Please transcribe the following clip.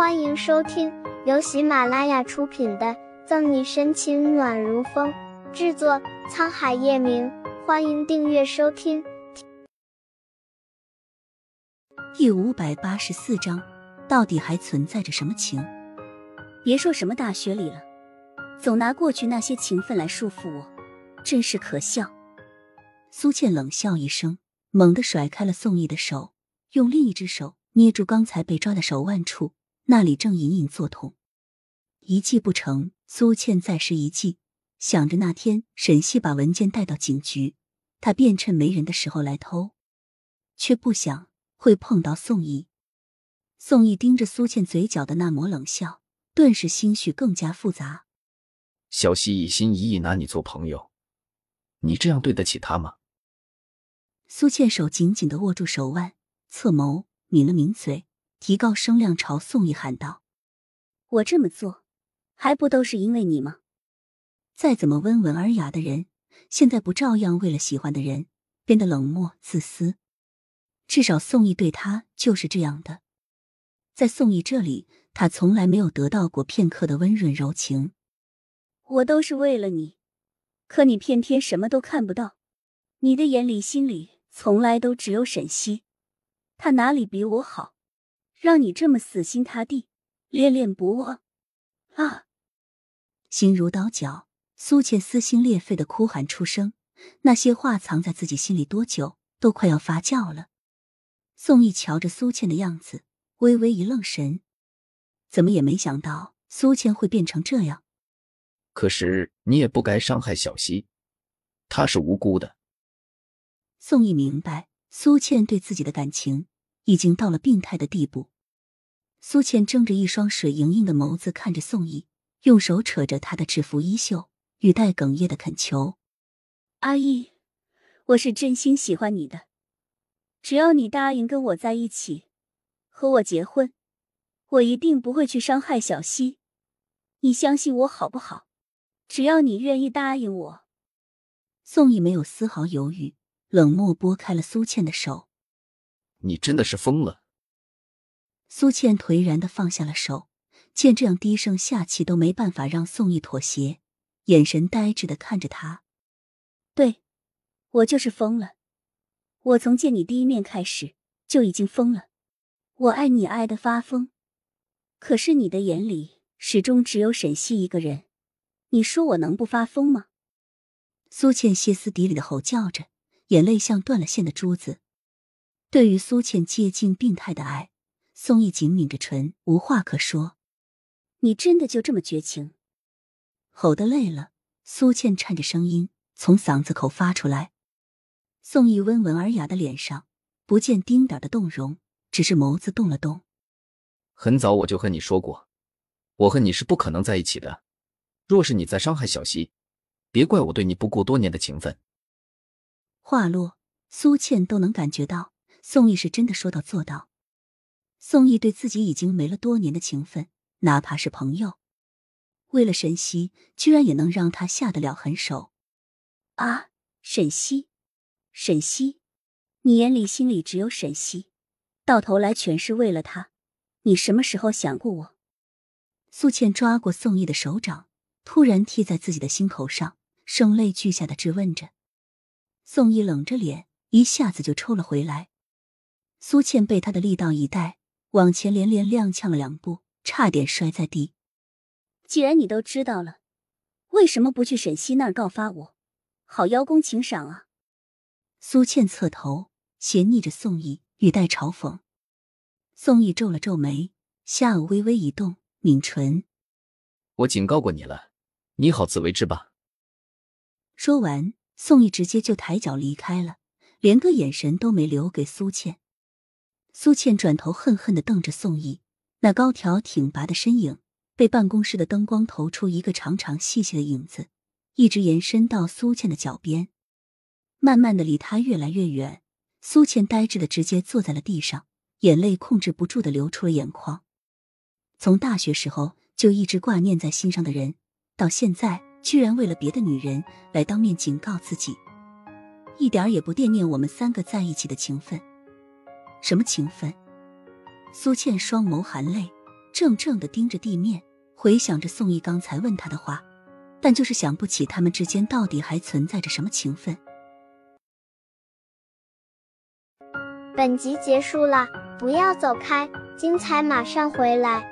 欢迎收听由喜马拉雅出品的《赠你深情暖如风》，制作沧海夜明。欢迎订阅收听。第五百八十四章，到底还存在着什么情？别说什么大学里了，总拿过去那些情分来束缚我，真是可笑。苏倩冷笑一声，猛地甩开了宋毅的手，用另一只手捏住刚才被抓的手腕处，那里正隐隐作痛。一计不成，苏倩再施一计，想着那天沈西把文件带到警局。他便趁没人的时候来偷，却不想会碰到宋毅。宋毅盯着苏倩嘴角的那抹冷笑，顿时心绪更加复杂。小西一心一意拿你做朋友，你这样对得起他吗？苏倩手紧紧的握住手腕，侧眸抿了抿嘴，提高声量朝宋毅喊道：“我这么做，还不都是因为你吗？再怎么温文尔雅的人。”现在不照样为了喜欢的人变得冷漠自私？至少宋毅对他就是这样的。在宋毅这里，他从来没有得到过片刻的温润柔情。我都是为了你，可你偏偏什么都看不到。你的眼里、心里从来都只有沈西，他哪里比我好，让你这么死心塌地、恋恋不忘？啊！心如刀绞。苏倩撕心裂肺的哭喊出声，那些话藏在自己心里多久，都快要发酵了。宋毅瞧着苏倩的样子，微微一愣神，怎么也没想到苏倩会变成这样。可是你也不该伤害小溪，她是无辜的。宋毅明白，苏倩对自己的感情已经到了病态的地步。苏倩睁着一双水盈盈的眸子看着宋毅，用手扯着他的制服衣袖。语带哽咽的恳求：“阿姨，我是真心喜欢你的，只要你答应跟我在一起，和我结婚，我一定不会去伤害小溪。你相信我好不好？只要你愿意答应我。”宋毅没有丝毫犹豫，冷漠拨开了苏倩的手。“你真的是疯了！”苏倩颓然的放下了手，见这样低声下气都没办法让宋毅妥协。眼神呆滞的看着他，对，我就是疯了。我从见你第一面开始就已经疯了。我爱你爱的发疯，可是你的眼里始终只有沈西一个人。你说我能不发疯吗？苏倩歇斯底里的吼叫着，眼泪像断了线的珠子。对于苏倩接近病态的爱，宋毅紧抿着唇，无话可说。你真的就这么绝情？吼得累了，苏倩颤着声音从嗓子口发出来。宋毅温文尔雅的脸上不见丁点的动容，只是眸子动了动。很早我就和你说过，我和你是不可能在一起的。若是你再伤害小溪，别怪我对你不顾多年的情分。话落，苏倩都能感觉到宋毅是真的说到做到。宋毅对自己已经没了多年的情分，哪怕是朋友。为了沈西，居然也能让他下得了狠手啊！沈西，沈西，你眼里心里只有沈西，到头来全是为了他。你什么时候想过我？苏倩抓过宋毅的手掌，突然贴在自己的心口上，声泪俱下的质问着。宋毅冷着脸，一下子就抽了回来。苏倩被他的力道一带，往前连连踉跄了两步，差点摔在地。既然你都知道了，为什么不去沈西那儿告发我，好邀功请赏啊？苏倩侧头斜睨着宋毅，语带嘲讽。宋毅皱了皱眉，下颚微微一动，抿唇：“我警告过你了，你好自为之吧。”说完，宋毅直接就抬脚离开了，连个眼神都没留给苏倩。苏倩转头恨恨的瞪着宋毅，那高挑挺拔的身影。被办公室的灯光投出一个长长细细的影子，一直延伸到苏倩的脚边，慢慢的离她越来越远。苏倩呆滞的直接坐在了地上，眼泪控制不住的流出了眼眶。从大学时候就一直挂念在心上的人，到现在居然为了别的女人来当面警告自己，一点也不惦念我们三个在一起的情分。什么情分？苏倩双眸含泪。怔怔的盯着地面，回想着宋毅刚才问他的话，但就是想不起他们之间到底还存在着什么情分。本集结束了，不要走开，精彩马上回来。